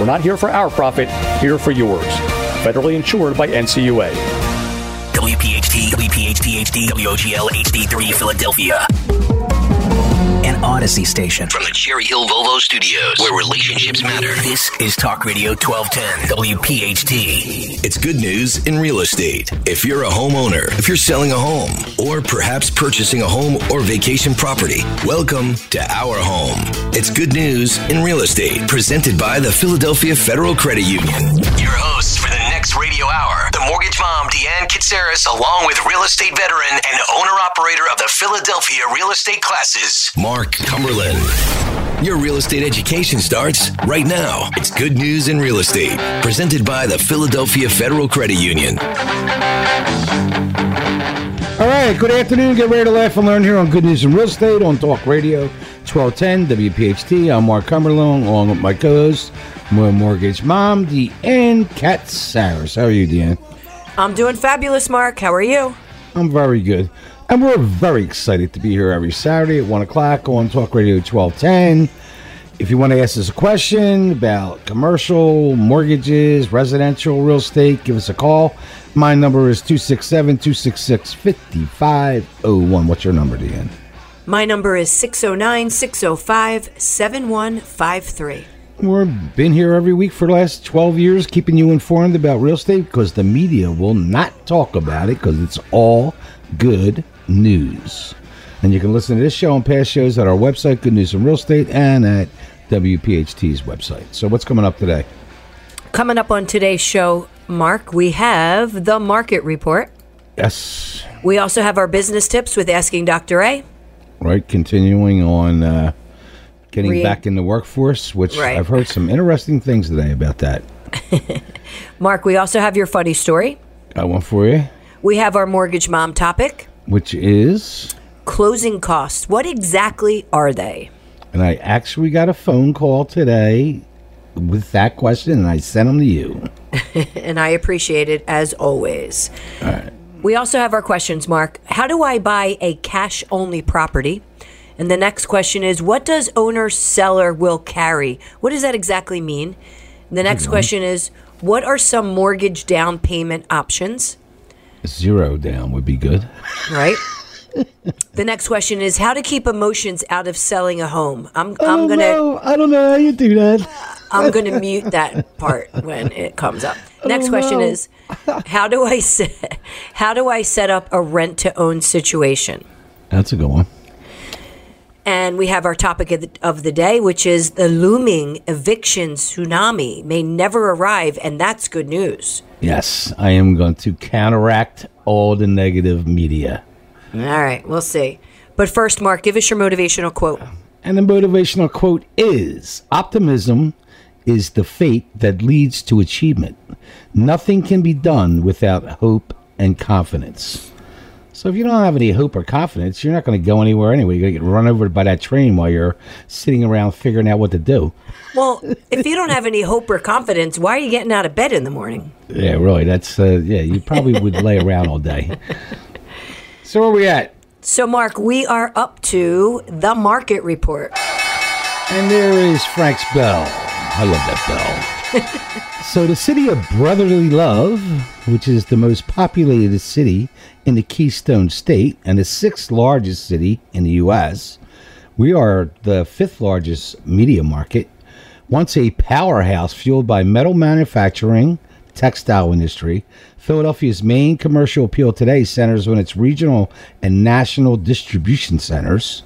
We're not here for our profit, here for yours. Federally insured by NCUA. WPHT, WPHT HD, WOGL HD3 Philadelphia. An Audacy station from the Cherry Hill Volvo Studios, where relationships matter. This is Talk Radio 1210, WPHT. It's good news in real estate. If you're a homeowner, if you're selling a home, or perhaps purchasing a home or vacation property, welcome to Our Home. It's good news in real estate, presented by the Philadelphia Federal Credit Union. Your hosts for the next radio hour, the mortgage mom, Deanne Katsaris, along with real estate veteran and owner operator of the Philadelphia real estate classes, Mark Cumberland. Your real estate education starts right now. It's good news in real estate, presented by the Philadelphia Federal Credit Union. All right, good afternoon. Get ready to laugh and learn here on Good News in Real Estate on Talk Radio 1210 WPHT. I'm Mark Cumberland, along with my co-host, my mortgage mom, Deanne Katsaris. How are you, Deanne? I'm doing fabulous, Mark. How are you? I'm very good. And we're very excited to be here every Saturday at 1 o'clock on Talk Radio 1210. If you want to ask us a question about commercial, mortgages, residential real estate, give us a call. My number is 267 266 5501. What's your number, Deanne? My number is 609 605 7153. We've been here every week for the last 12 years, keeping you informed about real estate because the media will not talk about it because it's all good news. And you can listen to this show and past shows at our website, Good News in Real Estate, and at WPHT's website. So, what's coming up today? Coming up on today's show, Mark, we have the market report. Yes, We also have our business tips with Asking Dr. A. right. Continuing on uh, getting Re- back in the workforce, which Right. I've heard some interesting things today about that. Mark, we also have your funny story. Got one for you, We have our mortgage mom topic. which is, Closing costs. What exactly are they? and I actually got a phone call today with that question, and I sent them to you. and I appreciate it as always. We also have our questions, Mark. How do I buy a cash only property? And the next question is what does owner seller will carry? What does that exactly mean? The next question is what are some mortgage down payment options? Zero down would be good. Right? the next question is how to keep emotions out of selling a home. I'm I I'm don't going to know. I don't know how you do that. I'm going to mute that part when it comes up. Next Oh, question no. is how do I set how do I set up a rent to own situation? That's a good one. And we have our topic of the, of the day, which is the looming eviction tsunami may never arrive, and that's good news. Yes, I am going to counteract all the negative media. All right, we'll see. But first, Mark, give us your motivational quote. And the motivational quote is Optimism is the fate that leads to achievement. Nothing can be done without hope and confidence. So if you don't have any hope or confidence, you're not going to go anywhere anyway. You're going to get run over by that train while you're sitting around figuring out what to do. Well, if you don't have any hope or confidence, why are you getting out of bed in the morning? Yeah, really. That's uh, yeah. You probably would lay around all day. So where are we at? So, Mark, we are up to the market report. And there is Frank's bell. I love that bell. so the city of brotherly love, which is the most populated city in the Keystone State and the sixth largest city in the U.S., we are the fifth largest media market. Once a powerhouse fueled by metal manufacturing, textile industry, Philadelphia's main commercial appeal today centers on its regional and national distribution centers.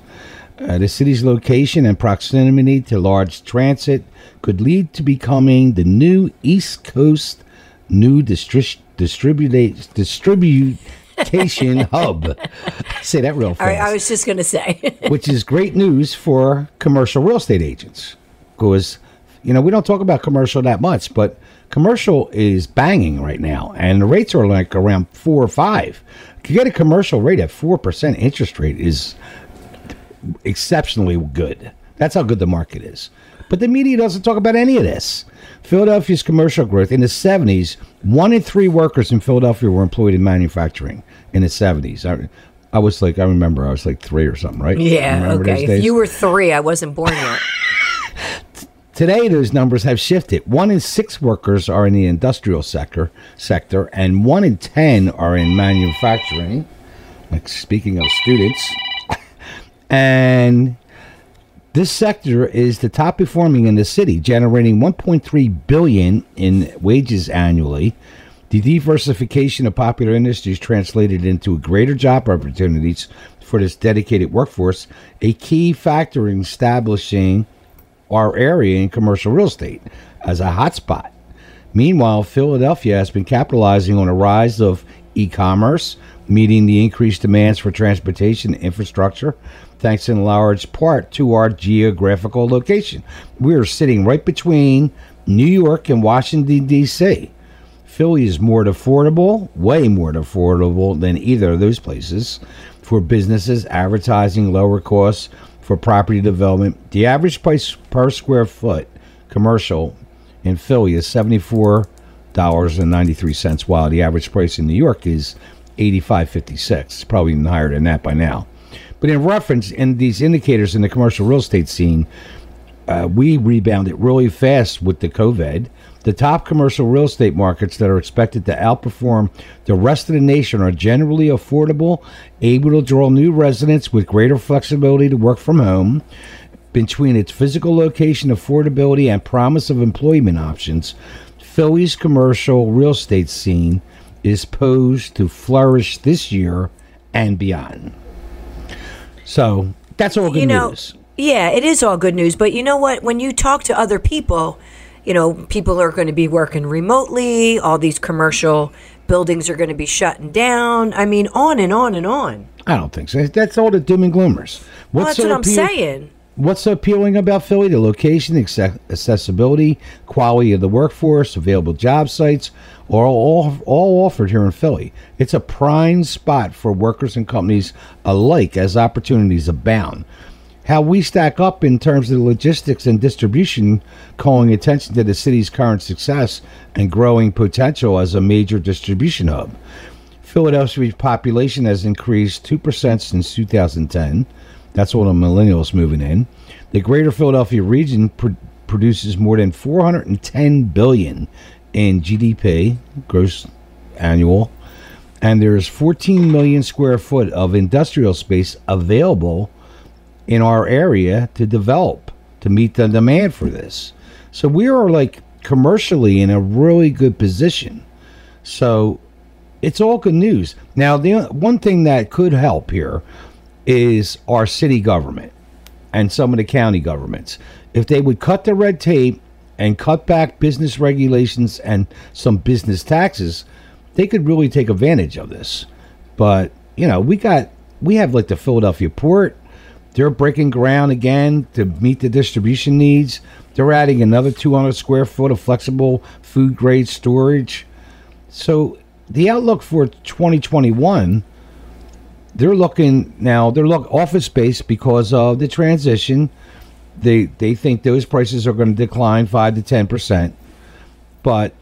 Uh, the city's location and proximity to large transit could lead to becoming the new East Coast new distri- distribute distribution hub. Say that real fast right, I was just going to say. which is great news for commercial real estate agents because you know we don't talk about commercial that much but commercial is banging right now, and the rates are like around four or five. To get a commercial rate at four percent interest rate is exceptionally good. That's how good the market is. But the media doesn't talk about any of this. Philadelphia's commercial growth in the 70s, one in three workers in Philadelphia were employed in manufacturing in the 70s. I, I was like, I remember I was like three or something, right? Yeah, okay. If you were three, I wasn't born yet. Today, those numbers have shifted. One in six workers are in the industrial sector, sector, and one in ten are in manufacturing. Like speaking of students, and this sector is the top performing in the city, generating 1.3 billion in wages annually. The diversification of popular industries translated into greater job opportunities for this dedicated workforce, a key factor in establishing our area in commercial real estate as a hotspot. Meanwhile, Philadelphia has been capitalizing on a rise of e commerce, meeting the increased demands for transportation infrastructure, thanks in large part to our geographical location. We are sitting right between New York and Washington, D.C. Philly is more affordable, way more affordable than either of those places for businesses, advertising, lower costs for property development. The average price per square foot commercial in Philly is seventy-four dollars and ninety-three cents, while the average price in New York is eighty-five fifty-six. It's probably even higher than that by now. But in reference in these indicators in the commercial real estate scene, uh, we rebounded really fast with the COVID. The top commercial real estate markets that are expected to outperform the rest of the nation are generally affordable, able to draw new residents with greater flexibility to work from home. Between its physical location, affordability, and promise of employment options, Philly's commercial real estate scene is posed to flourish this year and beyond. So that's all good you know, news. yeah, it is all good news. But you know what? When you talk to other people, you know, people are going to be working remotely. All these commercial buildings are going to be shutting down. I mean, on and on and on. I don't think so. That's all the doom and gloomers. Well, that's what I'm appeal- saying. What's appealing about Philly? The location, acce- accessibility, quality of the workforce, available job sites, are all, all offered here in Philly. It's a prime spot for workers and companies alike as opportunities abound. How we stack up in terms of logistics and distribution, calling attention to the city's current success and growing potential as a major distribution hub. Philadelphia's population has increased 2% since 2010. That's all the millennials moving in. The greater Philadelphia region pr- produces more than 410 billion in GDP, gross annual, and there's 14 million square foot of industrial space available in our area to develop to meet the demand for this. So we are like commercially in a really good position. So it's all good news. Now, the one thing that could help here is our city government and some of the county governments. If they would cut the red tape and cut back business regulations and some business taxes, they could really take advantage of this. But, you know, we got we have like the Philadelphia port. They're breaking ground again to meet the distribution needs. They're adding another 200 square foot of flexible food grade storage. So the outlook for 2021 they're looking now they're look office space because of the transition. They they think those prices are going to decline 5 to 10 percent. But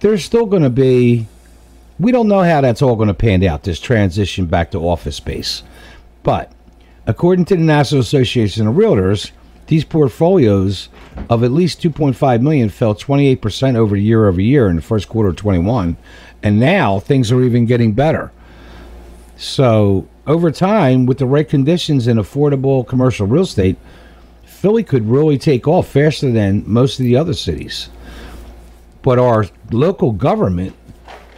there's still going to be we don't know how that's all going to pan out this transition back to office space. But according to the national association of realtors these portfolios of at least 2.5 million fell 28% over year over year in the first quarter of 21 and now things are even getting better so over time, with the right conditions and affordable commercial real estate, Philly could really take off faster than most of the other cities. But our local government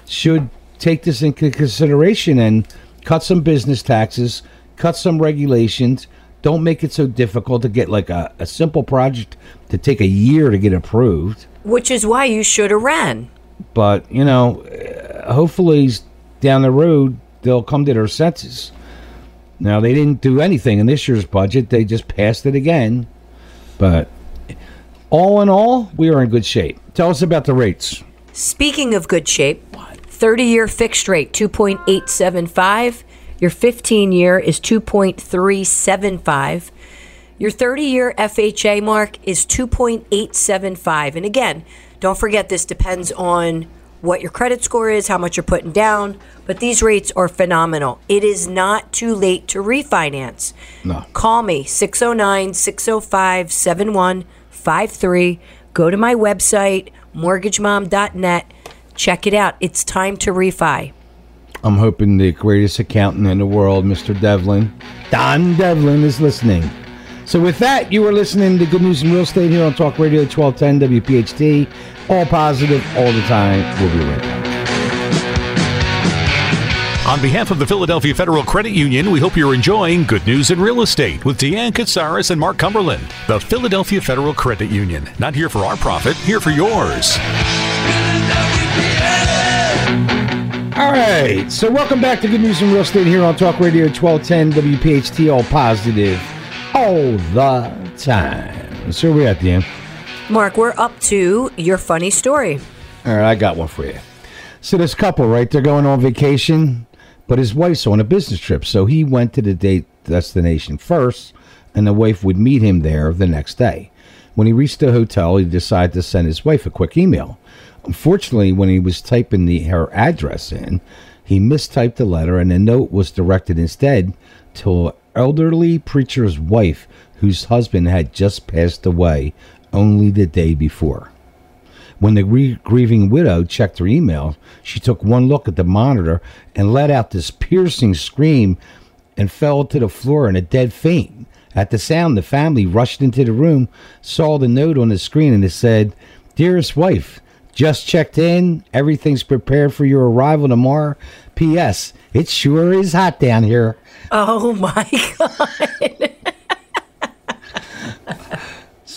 should take this into consideration and cut some business taxes, cut some regulations. Don't make it so difficult to get like a, a simple project to take a year to get approved. Which is why you should have ran. But, you know, hopefully down the road, they'll come to their senses. Now they didn't do anything in this year's budget; they just passed it again. But all in all, we are in good shape. Tell us about the rates. Speaking of good shape, 30 year fixed rate 2.875. Your 15 year is 2.375. Your 30 year FHA mark is 2.875. And again, don't forget this depends on what your credit score is, how much you're putting down, but these rates are phenomenal. It is not too late to refinance. No. Call me 609 605 7153. Go to my website, mortgagemom.net. Check it out. It's time to refi. I'm hoping the greatest accountant in the world, Mr. Devlin, Don Devlin, is listening. So, with that, you are listening to Good News in Real Estate here on Talk Radio 1210 WPHT. All positive, all the time. We'll be right back. On behalf of the Philadelphia Federal Credit Union, we hope you're enjoying Good News in Real Estate with Deanne Katsaris and Mark Cumberland. The Philadelphia Federal Credit Union. Not here for our profit, here for yours. All right. So, welcome back to Good News in Real Estate here on Talk Radio 1210 WPHT. All positive, all the time. So, we're at the end. Mark, we're up to your funny story. All right, I got one for you. So this couple, right? They're going on vacation, but his wife's on a business trip, so he went to the date destination first, and the wife would meet him there the next day. When he reached the hotel, he decided to send his wife a quick email. Unfortunately, when he was typing the her address in, he mistyped the letter, and the note was directed instead to an elderly preacher's wife whose husband had just passed away only the day before. When the grie- grieving widow checked her email, she took one look at the monitor and let out this piercing scream and fell to the floor in a dead faint. At the sound, the family rushed into the room, saw the note on the screen, and it said, Dearest wife, just checked in. Everything's prepared for your arrival tomorrow. P.S. It sure is hot down here. Oh my God.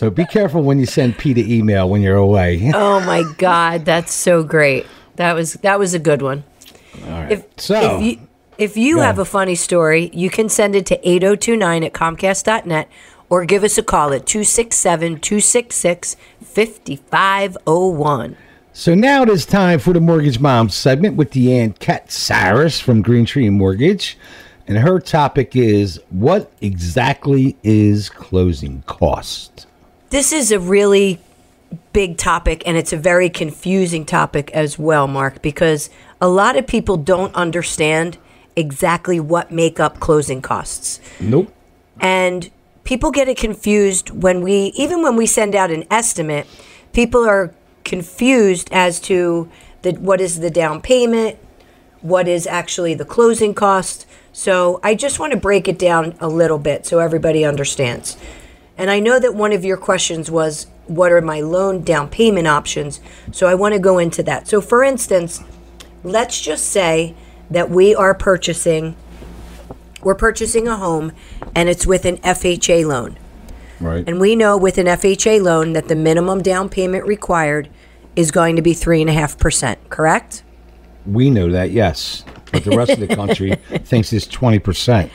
So be careful when you send Pete an email when you're away. Oh my God. That's so great. That was that was a good one. All right. If, so, if you, if you have a funny story, you can send it to 8029 at comcast.net or give us a call at 267 266 5501. So now it is time for the Mortgage Mom segment with Deanne Katsaris from Green Tree Mortgage. And her topic is what exactly is closing cost? This is a really big topic and it's a very confusing topic as well, Mark, because a lot of people don't understand exactly what make up closing costs. Nope. And people get it confused when we, even when we send out an estimate, people are confused as to the, what is the down payment, what is actually the closing cost. So I just want to break it down a little bit so everybody understands. And I know that one of your questions was, what are my loan down payment options? So I want to go into that. So, for instance, let's just say that we are purchasing we're purchasing a home and it's with an FHA loan. Right. And we know with an FHA loan that the minimum down payment required is going to be 3.5%, correct? we know that, yes. But the rest of the country thinks it's 20%.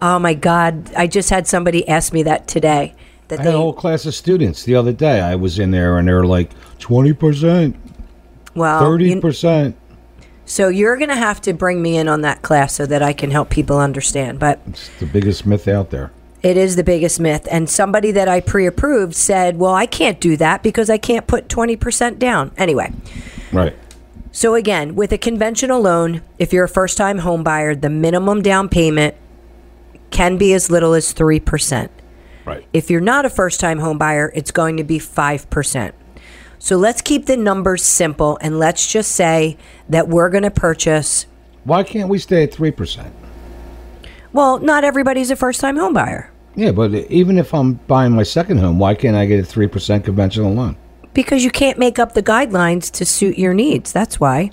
Oh my God. I just had somebody ask me that today. That I had a whole class of students the other day. I was in there and they were like 20%, well, 30%. so you're going to have to bring me in on that class so that I can help people understand. But It's the biggest myth out there. It is the biggest myth. And somebody that I pre approved said, Well, I can't do that because I can't put 20% down. Anyway, Right. so again, with a conventional loan, if you're a first time home buyer, the minimum down payment can be as little as 3%. Right. If you're not a first time home buyer, it's going to be 5%. So let's keep the numbers simple and let's just say that we're going to purchase. Why can't we stay at 3%? Well, not everybody's a first time home buyer. Yeah, but even if I'm buying my second home, why can't I get a 3% conventional loan? because you can't make up the guidelines to suit your needs. That's why.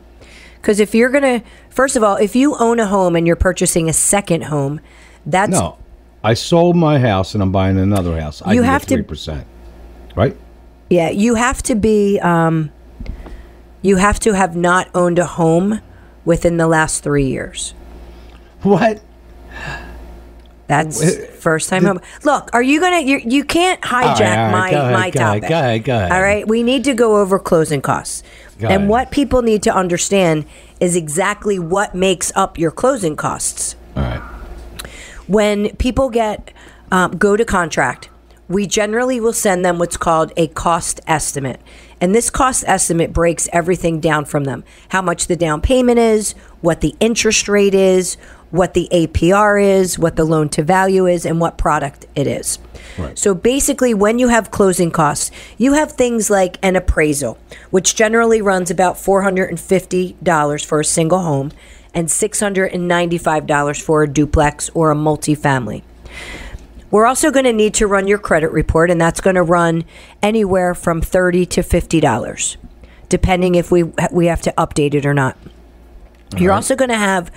Because if you're going to, first of all, if you own a home and you're purchasing a second home, that's No. I sold my house and I'm buying another house. I You have to- get 3%. Right? yeah, you have to be, um, you have to have not owned a home within the last three years. What? That's first time home. Look, are you gonna? You're, you can't hijack right, my ahead, my go ahead, topic. go ahead, go ahead. All right, we need to go over closing costs, Go and ahead. what people need to understand is exactly what makes up your closing costs. All right. When people get um, go to contract, we generally will send them what's called a cost estimate. And this cost estimate breaks everything down from them how much the down payment is, what the interest rate is, what the APR is, what the loan to value is, and what product it is. Right. So basically, when you have closing costs, you have things like an appraisal, which generally runs about $450 for a single home and $695 for a duplex or a multifamily. We're also going to need to run your credit report, and that's going to run anywhere from 30 to fifty dollars, depending if we we have to update it or not. You're also going to have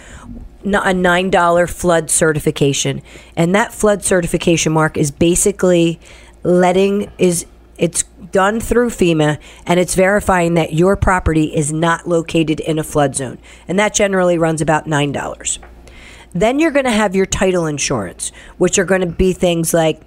a nine dollar flood certification, and that flood certification mark is basically letting is it's done through FEMA and it's verifying that your property is not located in a flood zone, and that generally runs about nine dollars. Then you're going to have your title insurance, which are going to be things like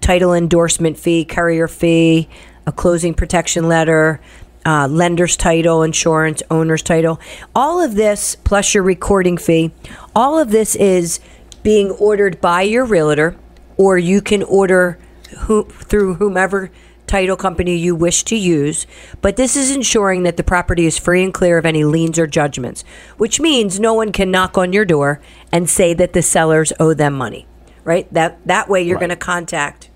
title endorsement fee, courier fee, a closing protection letter, uh, lender's title, insurance, owner's title. All of this, plus your recording fee, all of this is being ordered by your realtor, or you can order who, through whomever title company you wish to use, but this is ensuring that the property is free and clear of any liens or judgments, which means no one can knock on your door and say that the sellers owe them money, right? That that way you're Right. going to contact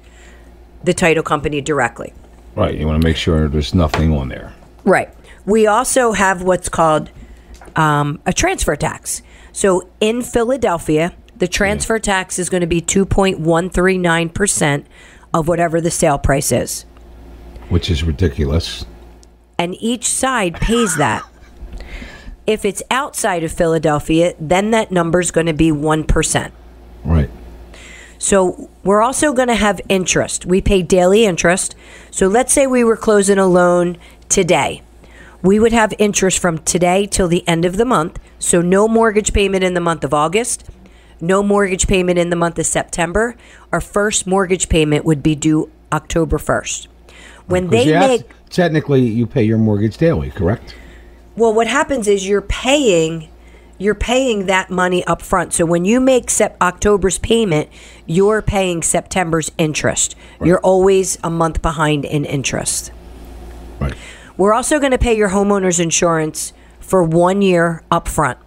the title company directly. Right. You want to make sure there's nothing on there. Right. We also have what's called um, a transfer tax. So in Philadelphia, the transfer tax is going to be 2.139% of whatever the sale price is. Which is ridiculous. and each side pays that. If it's outside of Philadelphia, then that number is going to be 1%. Right. So we're also going to have interest. We pay daily interest. So let's say we were closing a loan today. We would have interest from today till the end of the month. So no mortgage payment in the month of August, no mortgage payment in the month of September. Our first mortgage payment would be due October 1st. When they make technically you pay your mortgage daily, correct? Well, what happens is you're paying you're paying that money up front. So when you make sep- October's payment, you're paying September's interest. You're always a month behind in interest. Right. We're also going to pay your homeowner's insurance for 1 year up front.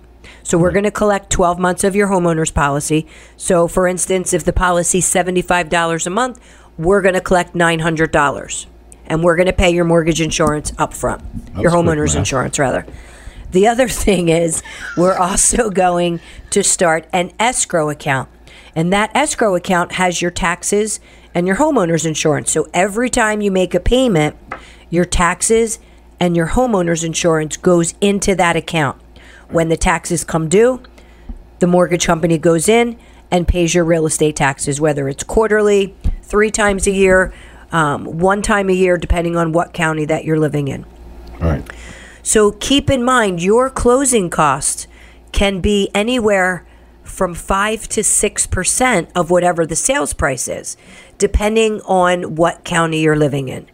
So we're going to collect 12 months of your homeowner's policy. So for instance, if the policy's $75 a month, we're going to collect $900 and we're going to pay your mortgage insurance up front. your That's quick homeowner's insurance rather. The other thing is we're also going to start an escrow account. And that escrow account has your taxes and your homeowner's insurance. So every time you make a payment, your taxes and your homeowner's insurance goes into that account. When the taxes come due, the mortgage company goes in and pays your real estate taxes, whether it's quarterly, three times a year, um, one time a year, depending on what county that you're living in. All right. So keep in mind your closing costs can be anywhere from 5 to 6% of whatever the sales price is, depending on what county you're living in.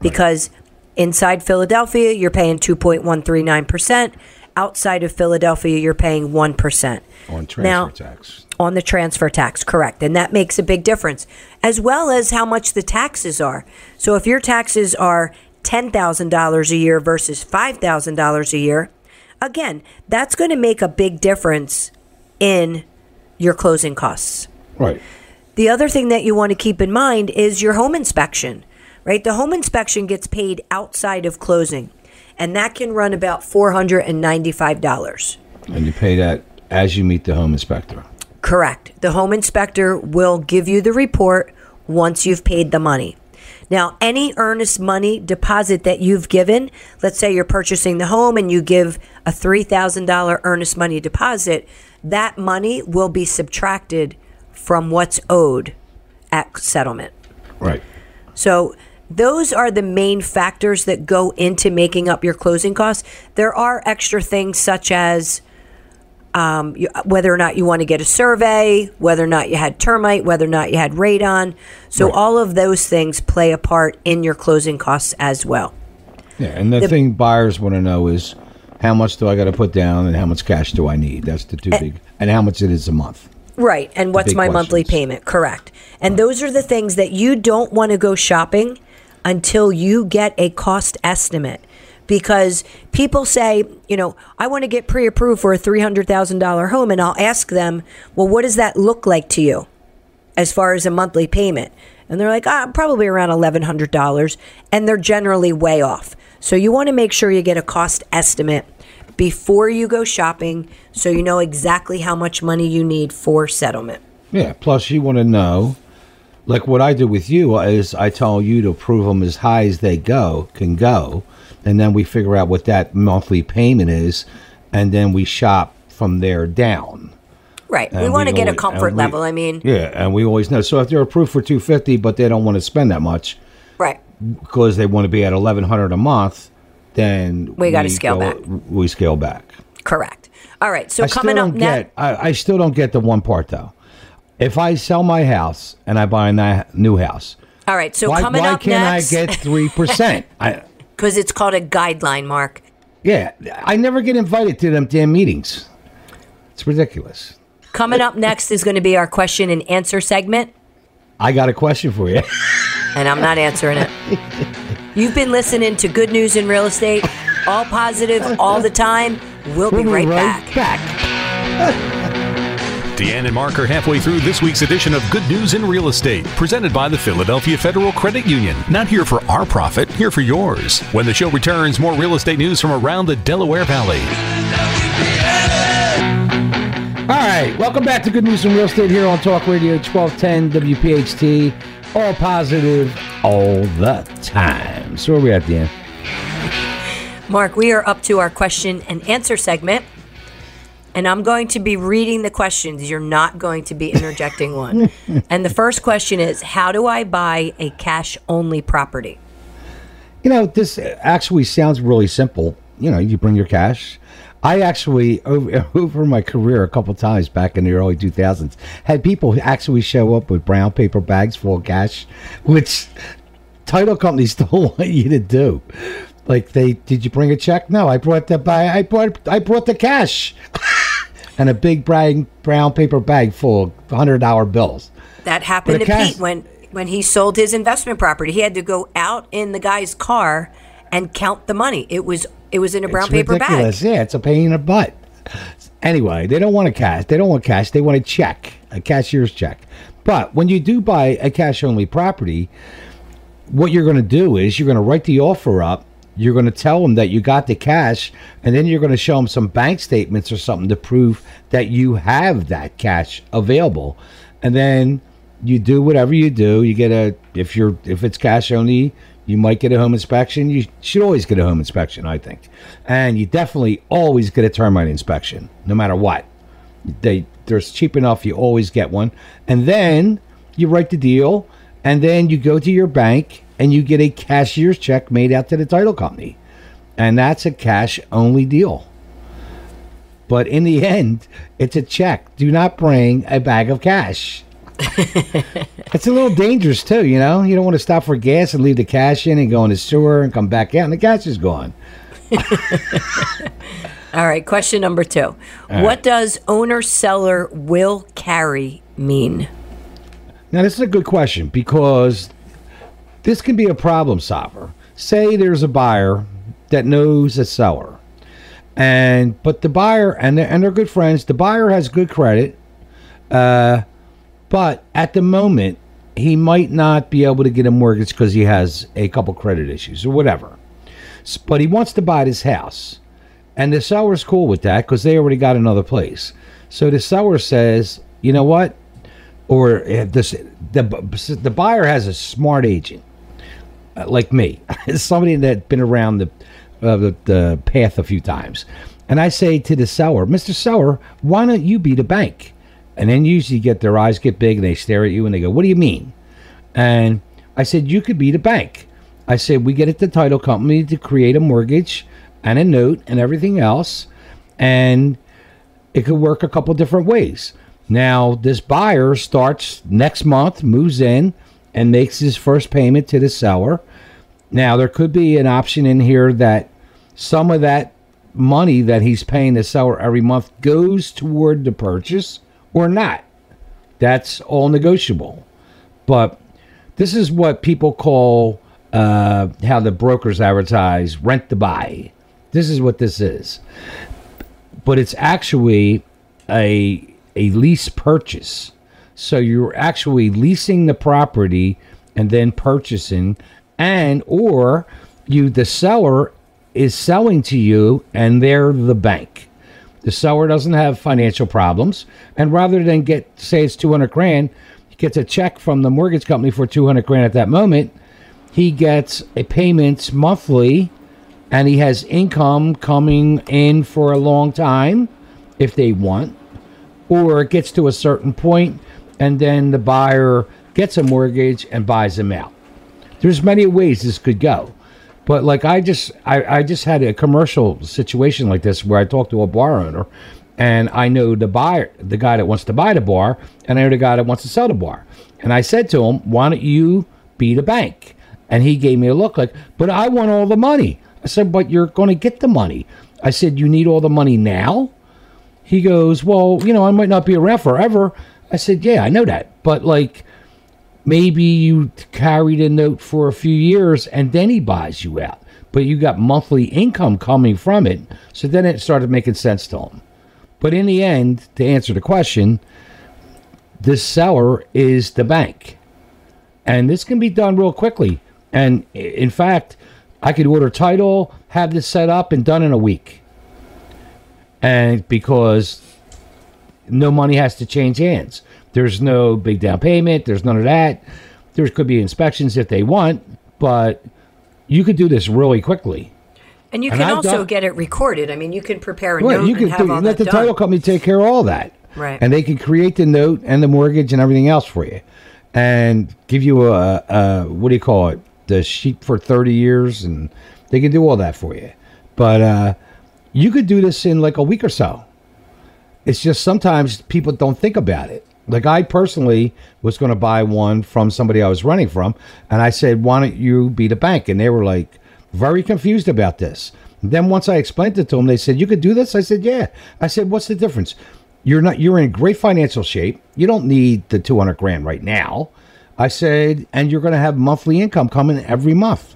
Because inside Philadelphia, you're paying 2.139%. Outside of Philadelphia, you're paying 1%. On transfer Now- tax. on the transfer tax, correct. And that makes a big difference, as well as how much the taxes are. So if your taxes are $10,000 a year versus $5,000 a year, again, that's going to make a big difference in your closing costs. Right. The other thing that you want to keep in mind is your home inspection, right? The home inspection gets paid outside of closing, and that can run about $495. And you pay that as you meet the home inspector. Correct. The home inspector will give you the report once you've paid the money. Now, any earnest money deposit that you've given, let's say you're purchasing the home and you give a $3,000 earnest money deposit, that money will be subtracted from what's owed at settlement. Right. So those are the main factors that go into making up your closing costs. There are extra things such as um, you, whether or not you want to get a survey, whether or not you had termite, whether or not you had radon. So all of those things play a part in your closing costs as well. Yeah, and the, The- thing buyers want to know is how much do I got to put down and how much cash do I need? That's the two big, and how much it is a month. Right. And what's my monthly payment? Correct. And those are the things that you don't want to go shopping until you get a cost estimate. Because people say, you know, I want to get pre approved for a $300,000 home. And I'll ask them, well, what does that look like to you as far as a monthly payment? And they're like, ah, probably around $1,100. And they're generally way off. So you want to make sure you get a cost estimate before you go shopping so you know exactly how much money you need for settlement. Yeah. Plus, you want to know, like what I do with you is I tell you to approve them as high as they go can go, and then we figure out what that monthly payment is, and then we shop from there down. Right. we want to get a comfort we- level. I mean, Yeah, and we always know. So if they're approved for two fifty, but they don't want to spend that much right. because they want to be at eleven hundred a month, then We gotta scale go- back. We scale back. Correct. All right. So I coming up next. I, I still don't get the one part though. If I sell my house and I buy a ni- new house, All right. So why, coming why up can't next, I get three percent? I because it's called a guideline, Mark. yeah, I never get invited to them damn meetings. It's ridiculous. Coming up next is going to be our question and answer segment, I got a question for you. and I'm not answering it. You've been listening to Good News in Real Estate, all positive, all the time. We'll be right back. back. Deanne and Mark are halfway through this week's edition of Good News in Real Estate, presented by the Philadelphia Federal Credit Union. Not here for our profit, here for yours. When the show returns, more real estate news from around the Delaware Valley. All right, welcome back to Good News in Real Estate here on Talk Radio 1210 WPHT. All positive, all the time. So where are we at, Dan? Mark, we are up to our question and answer segment. And I'm going to be reading the questions. You're not going to be interjecting one. and the first question is How do I buy a cash only property? You know, this actually sounds really simple. You know, you bring your cash. I actually, over, over my career, a couple times back in the early 2000s, had people actually show up with brown paper bags full of cash, which title companies don't want you to do. Like they, did you bring a check? No, I brought the. I brought, I brought the cash, and a big brown paper bag full of hundred dollar bills. That happened to Pete when, when he sold his investment property. He had to go out in the guy's car and count the money. It was it was in a brown paper ridiculous. bag. Yeah, it's a pain in the butt. Anyway, they don't want a cash. They don't want cash. They want a check, a cashier's check. But when you do buy a cash only property, what you're going to do is you're going to write the offer up. You're going to tell them that you got the cash, and then you're going to show them some bank statements or something to prove that you have that cash available. And then you do whatever you do. You get a if you're if it's cash only, you might get a home inspection. You should always get a home inspection, I think, and you definitely always get a termite inspection, no matter what. They there's cheap enough. You always get one, and then you write the deal, and then you go to your bank and you get a cashier's check made out to the title company, and that's a cash only deal. But in the end, it's a check. Do not bring a bag of cash. it's a little dangerous too, you know. You don't want to stop for gas and leave the cash in and go in the sewer and come back out, and the cash is gone. All right, question number two. what does owner seller will carry mean? Now, this is a good question because this can be a problem solver. Say there's a buyer that knows a seller, and but the buyer and they're, and they're good friends. The buyer has good credit, uh, but at the moment he might not be able to get a mortgage because he has a couple credit issues or whatever. But he wants to buy this house, and the seller's cool with that because they already got another place. So the seller says, "You know what? or this the the buyer has a smart agent like me, somebody that's been around the, uh, the the path a few times, and I say to the seller, Mister Seller, why don't you be the bank? And then usually get their eyes get big and they stare at you and they go, What do you mean? And I said, You could be the bank. I said, We get it the title company to create a mortgage and a note and everything else, and it could work a couple different ways. Now, this buyer starts next month, moves in, and makes his first payment to the seller. Now, there could be an option in here that some of that money that he's paying the seller every month goes toward the purchase or not. That's all negotiable. But this is what people call uh, how the brokers advertise rent to buy. This is what this is. But it's actually a a lease purchase. So you're actually leasing the property and then purchasing and or you the seller is selling to you and they're the bank. The seller doesn't have financial problems and rather than get say it's 200 grand, he gets a check from the mortgage company for 200 grand at that moment. He gets a payment monthly and he has income coming in for a long time if they want or it gets to a certain point and then the buyer gets a mortgage and buys them out. There's many ways this could go. But like I just I, I just had a commercial situation like this where I talked to a bar owner and I know the buyer the guy that wants to buy the bar and I know the guy that wants to sell the bar. And I said to him, Why don't you be the bank? And he gave me a look like, But I want all the money. I said, But you're gonna get the money. I said, You need all the money now? He goes, Well, you know, I might not be around forever. I said, Yeah, I know that. But like, maybe you carried a note for a few years and then he buys you out. But you got monthly income coming from it. So then it started making sense to him. But in the end, to answer the question, the seller is the bank. And this can be done real quickly. And in fact, I could order title, have this set up and done in a week. And because no money has to change hands. There's no big down payment. There's none of that. There could be inspections if they want, but you could do this really quickly. And you can also done- get it recorded. I mean, you can prepare a Right, note you can and have do, let the done. title company take care of all that. Right. And they can create the note and the mortgage and everything else for you, and give you a, a what do you call it, the sheet for thirty years, and they can do all that for you. But uh, you could do this in like a week or so. It's just sometimes people don't think about it. Like I personally was going to buy one from somebody I was running from, and I said, "Why don't you be the bank?" And they were like very confused about this. then once I explained it to them, they said, "You could do this." I said, "Yeah." I said, "What's the difference? You're not. You're in great financial shape. You don't need the two hundred grand right now." I said, "And you're going to have monthly income coming every month."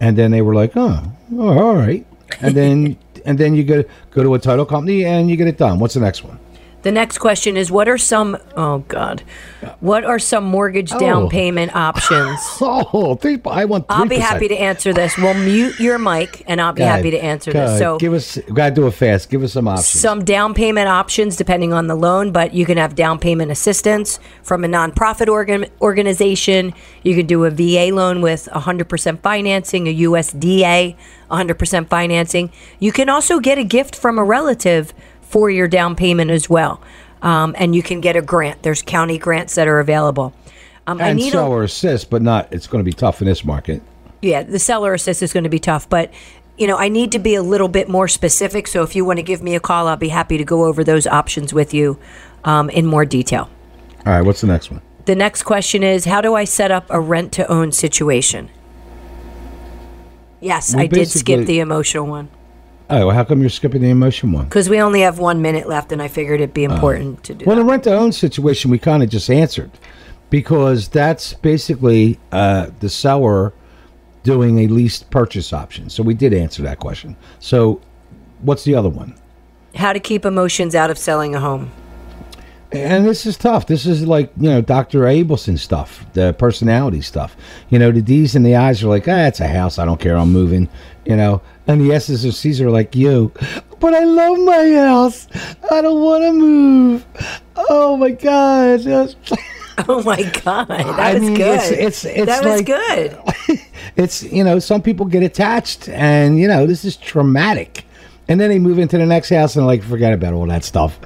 And then they were like, "Oh, oh all right." And then and then you go go to a title company and you get it done. What's the next one? The next question is what are some oh god. What are some mortgage down Oh. payment options? Oh, three, I want. 3%. I'll be happy to answer this. We'll mute your mic and I'll be happy to answer this. So give us. Gotta do it fast. Give us some options. some down payment options depending on the loan, but you can have down payment assistance from a nonprofit organ, organization. You can do a VA loan with 100% financing, a USDA 100% financing. You can also get a gift from a relative for your down payment as well. Um, and you can get a grant. There's county grants that are available. Um, I and need a, seller assist, but not. It's going to be tough in this market. yeah, the seller assist is going to be tough, but you know, I need to be a little bit more specific. So if you want to give me a call, I'll be happy to go over those options with you um, in more detail. All right. What's the next one? The next question is How do I set up a rent to own situation? Yes, I did skip the emotional one Oh, well, how come you're skipping the emotion one? because we only have one minute left, and I figured it'd be important to do. Well, that. the rent to own situation we kind of just answered because that's basically uh, the seller doing a lease purchase option. So we did answer that question. So what's the other one? How to keep emotions out of selling a home. And this is tough. This is like, you know, Dr. Abelson stuff, the personality stuff. You know, the D's and the I's are like, ah, it's a house. I don't care. I'm moving. You know, and the S's or C's are like, you, but I love my house. I don't want to move. Oh my God. Oh my god, that I was mean, good. it's- it's- it's that was good. it's, you know, some people get attached and, you know, this is traumatic. And then they move into the next house and like, forget about all that stuff.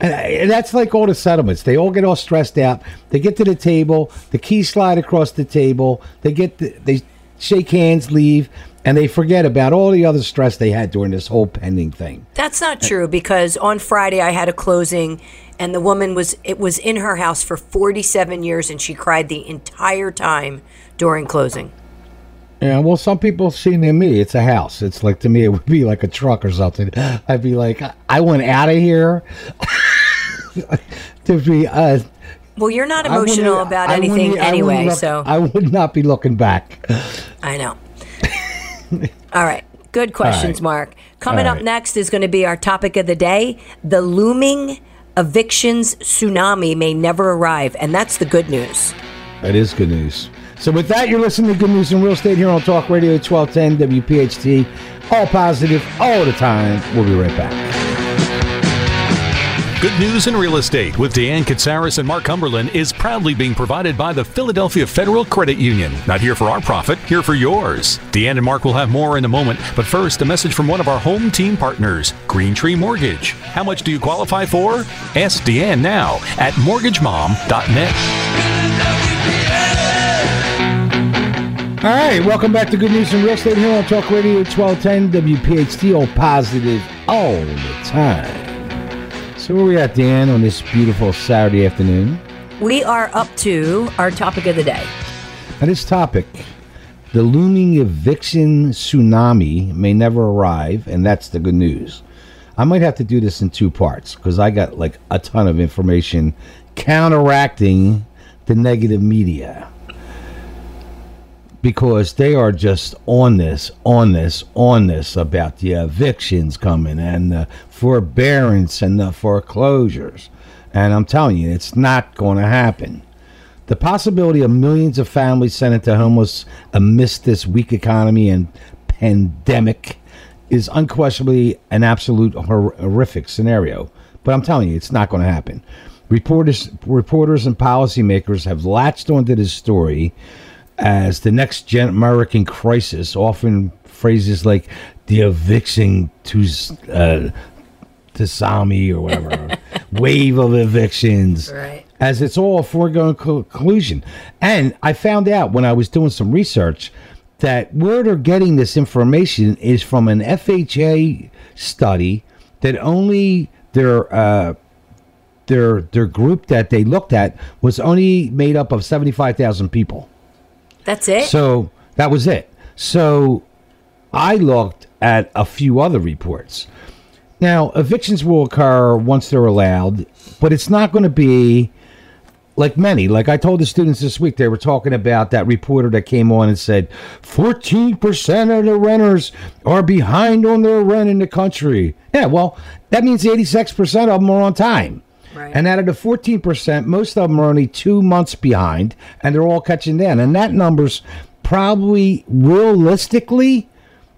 And that's like all the settlements. They all get all stressed out. They get to the table, the keys slide across the table. They get the, they shake hands, leave, and they forget about all the other stress they had during this whole pending thing. That's not true because on Friday I had a closing and the woman was it was in her house for 47 years and she cried the entire time during closing. Yeah, well, some people see to me it's a house. It's like to me it would be like a truck or something. I'd be like, I went out of here to be. Uh, Well, you're not emotional about I anything I anyway, look- so I would not be looking back. I know. All right. Good questions, right. Mark. Coming All up next is going to be our topic of the day. The looming evictions tsunami may never arrive, and that's the good news. That is good news. So with that, you're listening to Good News in Real Estate here on Talk Radio 1210 WPHT. All positive, all the time. We'll be right back. Good News in Real Estate with Deanne Katsaris and Mark Cumberland is proudly being provided by the Philadelphia Federal Credit Union. Not here for our profit, here for yours. Deanne and Mark will have more in a moment, but first, a message from one of our home team partners, Green Tree Mortgage. How much do you qualify for? Ask Deanne now at mortgagemom.net. All right, welcome back to Good News in Real Estate here on Talk Radio 1210 WPHT. All positive, all the time. So where we at, Dan, on this beautiful Saturday afternoon? We are up to our topic of the day. On this topic, the looming eviction tsunami may never arrive, and that's the good news. I might have to do this in two parts because I got like a ton of information counteracting the negative media because they are just on this, on this, on this about the evictions coming and the forbearance and the foreclosures. And I'm telling you, it's not going to happen. The possibility of millions of families sent into homeless amidst this weak economy and pandemic is unquestionably an absolute horrific scenario. But I'm telling you, it's not going to happen. Reporters, reporters, and policymakers have latched onto this story as the next gen- American crisis. Often phrases like the eviction to uh, tsunami or whatever, wave of evictions Right. as it's all a foregone conclusion. And I found out when I was doing some research that where they're getting this information is from an FHA study that only their uh, their their group that they looked at was only made up of seventy five thousand people. That's it. So that was it. So I looked at a few other reports. Now, evictions will occur once they're allowed, but it's not going to be like many. Like I told the students this week, they were talking about that reporter that came on and said 14% of the renters are behind on their rent in the country. Yeah, well, that means 86% of them are on time. Right. And out of the 14%, most of them are only two months behind, and they're all catching down. And that number's probably realistically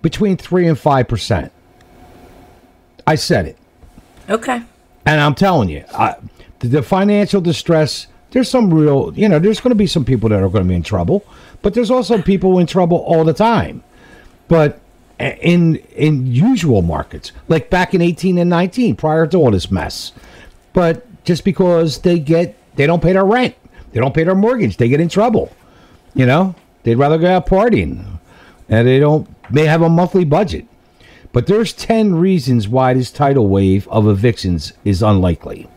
between 3 and 5%. I said it. okay. And I'm telling you, I, the, the financial distress, there's some real, you know, there's going to be some people that are going to be in trouble, but there's also people in trouble all the time. But eh, in in usual markets, like back in 18 and 19, prior to all this mess, but just because they get, they don't pay their rent, they don't pay their mortgage, they get in trouble. You know, they'd rather go out partying, and they don't. They have a monthly budget. But there's 10 reasons why this tidal wave of evictions is unlikely.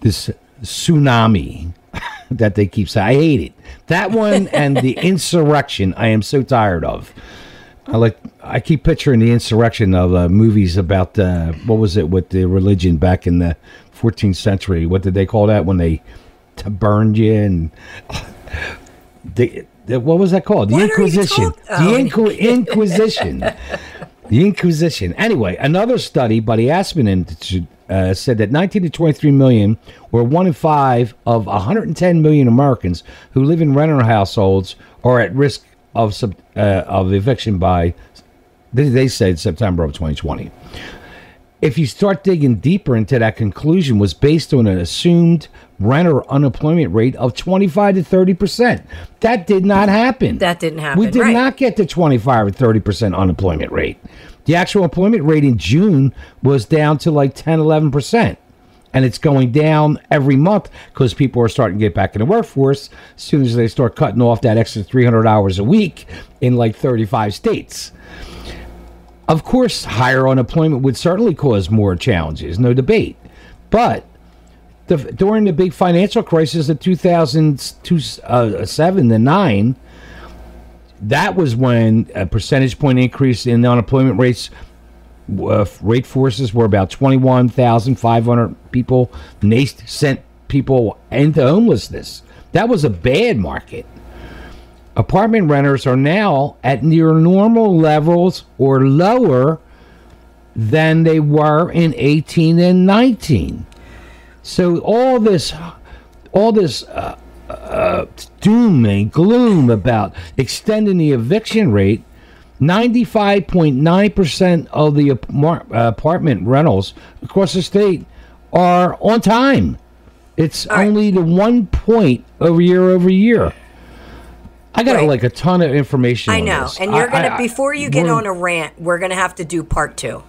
This tsunami that they keep saying. I hate it. That one and the insurrection I am so tired of. I like I keep picturing the insurrection of uh, movies about uh, what was it with the religion back in the 14th century. What did they call that when they t- burned you and the, the what was that called? The What Inquisition. talk- Oh, the Inqu- Inquisition. The Inquisition. Anyway, another study by the Aspen Institute uh, said that 19 to 23 million, or one in five of 110 million Americans who live in rental households, are at risk of sub, uh, of eviction by, they, they said September of 2020. If you start digging deeper into that conclusion, was based on an assumed renter unemployment rate of 25 to 30 percent. That did not happen. That didn't happen, We did right. not get to 25 or 30 percent unemployment rate. The actual employment rate in June was down to like 10, 11 percent. and it's going down every month because people are starting to get back in the workforce as soon as they start cutting off that extra 300 hours a week in like 35 states. Of course, higher unemployment would certainly cause more challenges, no debate. But the, during the big financial crisis of 2007 to 9, that was when a percentage point increase in the unemployment rates uh, rate forces were about 21,500 people. NACE sent people into homelessness. That was a bad market. Apartment renters are now at near normal levels or lower than they were in 18 and 19. So all this, all this uh, uh, doom and gloom about extending the eviction rate 95.9% of the apartment rentals across the state are on time. It's only the one point over year over year. I got right. like a ton of information. I know, this. and you're I, gonna I, before you get on a rant, we're gonna have to do part two.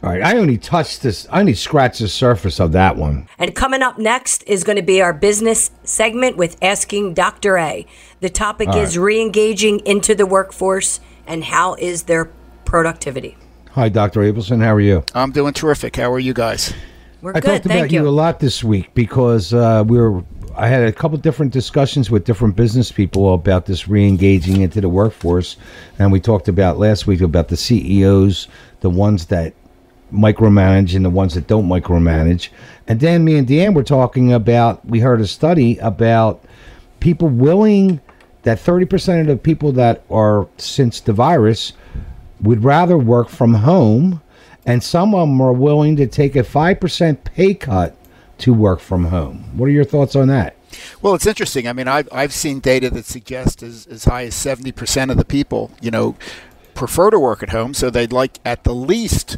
All right, I only touched this. I only scratched the surface of that one. And coming up next is going to be our business segment with asking Dr. A. The topic All is right. re-engaging into the workforce and how is their productivity? Hi, Dr. Abelson. How are you? I'm doing terrific. How are you guys? We're I good. talked Thank about you. you a lot this week because uh, we were. I had a couple different discussions with different business people about this re-engaging into the workforce, and we talked about last week about the CEOs, the ones that micromanage and the ones that don't micromanage, and then me and Dan were talking about. We heard a study about people willing that 30% of the people that are since the virus would rather work from home and some of them are willing to take a 5% pay cut to work from home. What are your thoughts on that? Well, it's interesting. I mean, I've, I've seen data that suggests as, as high as 70% of the people, you know, prefer to work at home. So they'd like at the least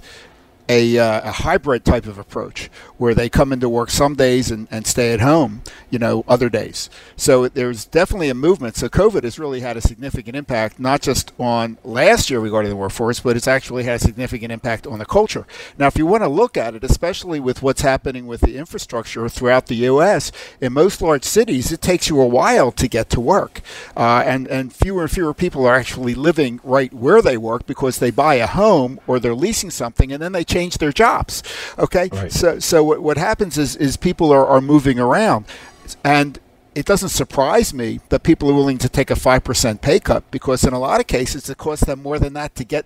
a, uh, a, hybrid type of approach where they come into work some days and, and stay at home, you know, other days. So there's definitely a movement. So COVID has really had a significant impact, not just on last year regarding the workforce, but it's actually had a significant impact on the culture. Now, if you want to look at it, especially with what's happening with the infrastructure throughout the U.S., in most large cities, it takes you a while to get to work. Uh, and, and fewer and fewer people are actually living right where they work because they buy a home or they're leasing something and then they change change their jobs. Okay, right. so so what, what happens is is people are, are moving around, and it doesn't surprise me that people are willing to take a five percent pay cut because in a lot of cases it costs them more than that to get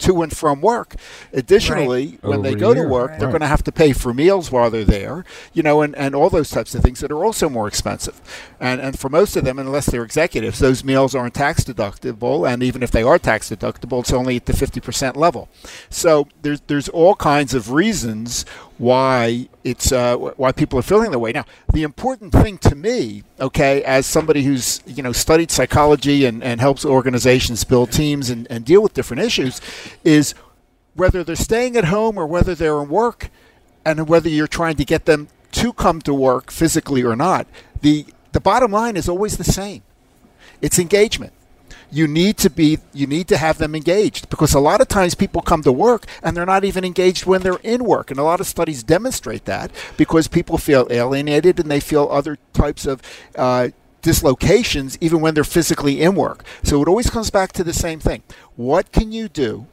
to and from work. Additionally, right. when Over they go to work, right. they're going to have to pay for meals while they're there, you know, and, and all those types of things that are also more expensive. And and for most of them, unless they're executives, those meals aren't tax deductible, and even if they are tax deductible, it's only at the 50% level. So there's there's all kinds of reasons why it's uh, why people are feeling that way. Now, the important thing to me, okay, as somebody who's you know studied psychology and, and helps organizations build teams and, and deal with different issues, is whether they're staying at home or whether they're in work, and whether you're trying to get them to come to work physically or not. The the bottom line is always the same. It's engagement you need to be you need to have them engaged because a lot of times people come to work and they're not even engaged when they're in work. And a lot of studies demonstrate that because people feel alienated and they feel other types of uh, dislocations even when they're physically in work. So it always comes back to the same thing. What can you do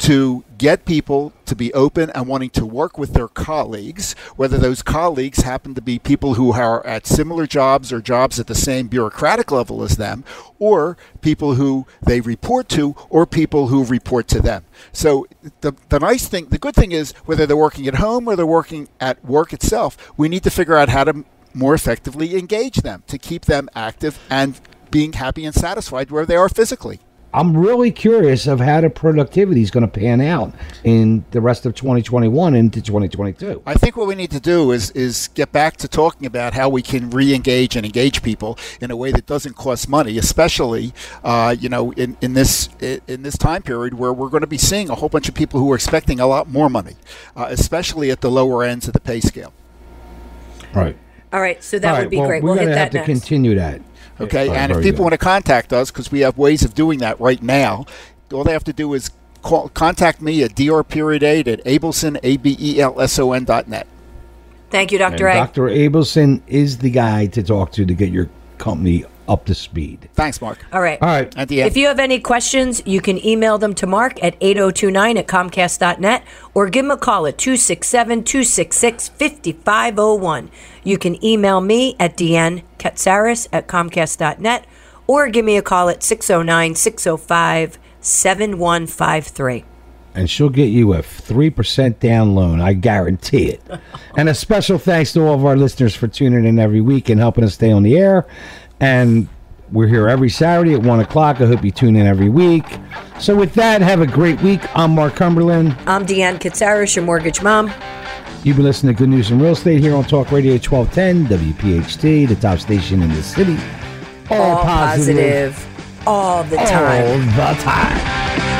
to get people to be open and wanting to work with their colleagues, whether those colleagues happen to be people who are at similar jobs or jobs at the same bureaucratic level as them, or people who they report to, or people who report to them. So the, the nice thing, the good thing is whether they're working at home or they're working at work itself, we need to figure out how to more effectively engage them to keep them active and being happy and satisfied where they are physically. I'm really curious of how the productivity is going to pan out in the rest of 2021 into 2022. I think what we need to do is is get back to talking about how we can re-engage and engage people in a way that doesn't cost money, especially uh, you know in, in this in this time period where we're going to be seeing a whole bunch of people who are expecting a lot more money, uh, especially at the lower ends of the pay scale. Right. All right. So that would be well, great. We're we'll going to have to continue that. Okay, yeah, and if people good. want to contact us, because we have ways of doing that right now, all they have to do is call, contact me at drperiod8 at abelson, A-B-E-L-S-O-N dot net. Thank you, Dr. And A. Dr. Abelson is the guy to talk to to get your company up to speed. Thanks, Mark. All right. All right. At the end. If you have any questions, you can email them to Mark at 8029 at Comcast.net or give him a call at 267 266 5501. You can email me at Deanne Katsaris at Comcast.net or give me a call at 609 605 7153. and she'll get you a 3% down loan. I guarantee it. and a special thanks to all of our listeners for tuning in every week and helping us stay on the air. And we're here every Saturday at 1 o'clock. I hope you tune in every week. So, with that, have a great week. I'm Mark Cumberland. I'm Deanne Katsaris, your mortgage mom. You've been listening to Good News in Real Estate here on Talk Radio 1210, WPHT, the top station in the city. All positive, all the time. All the time.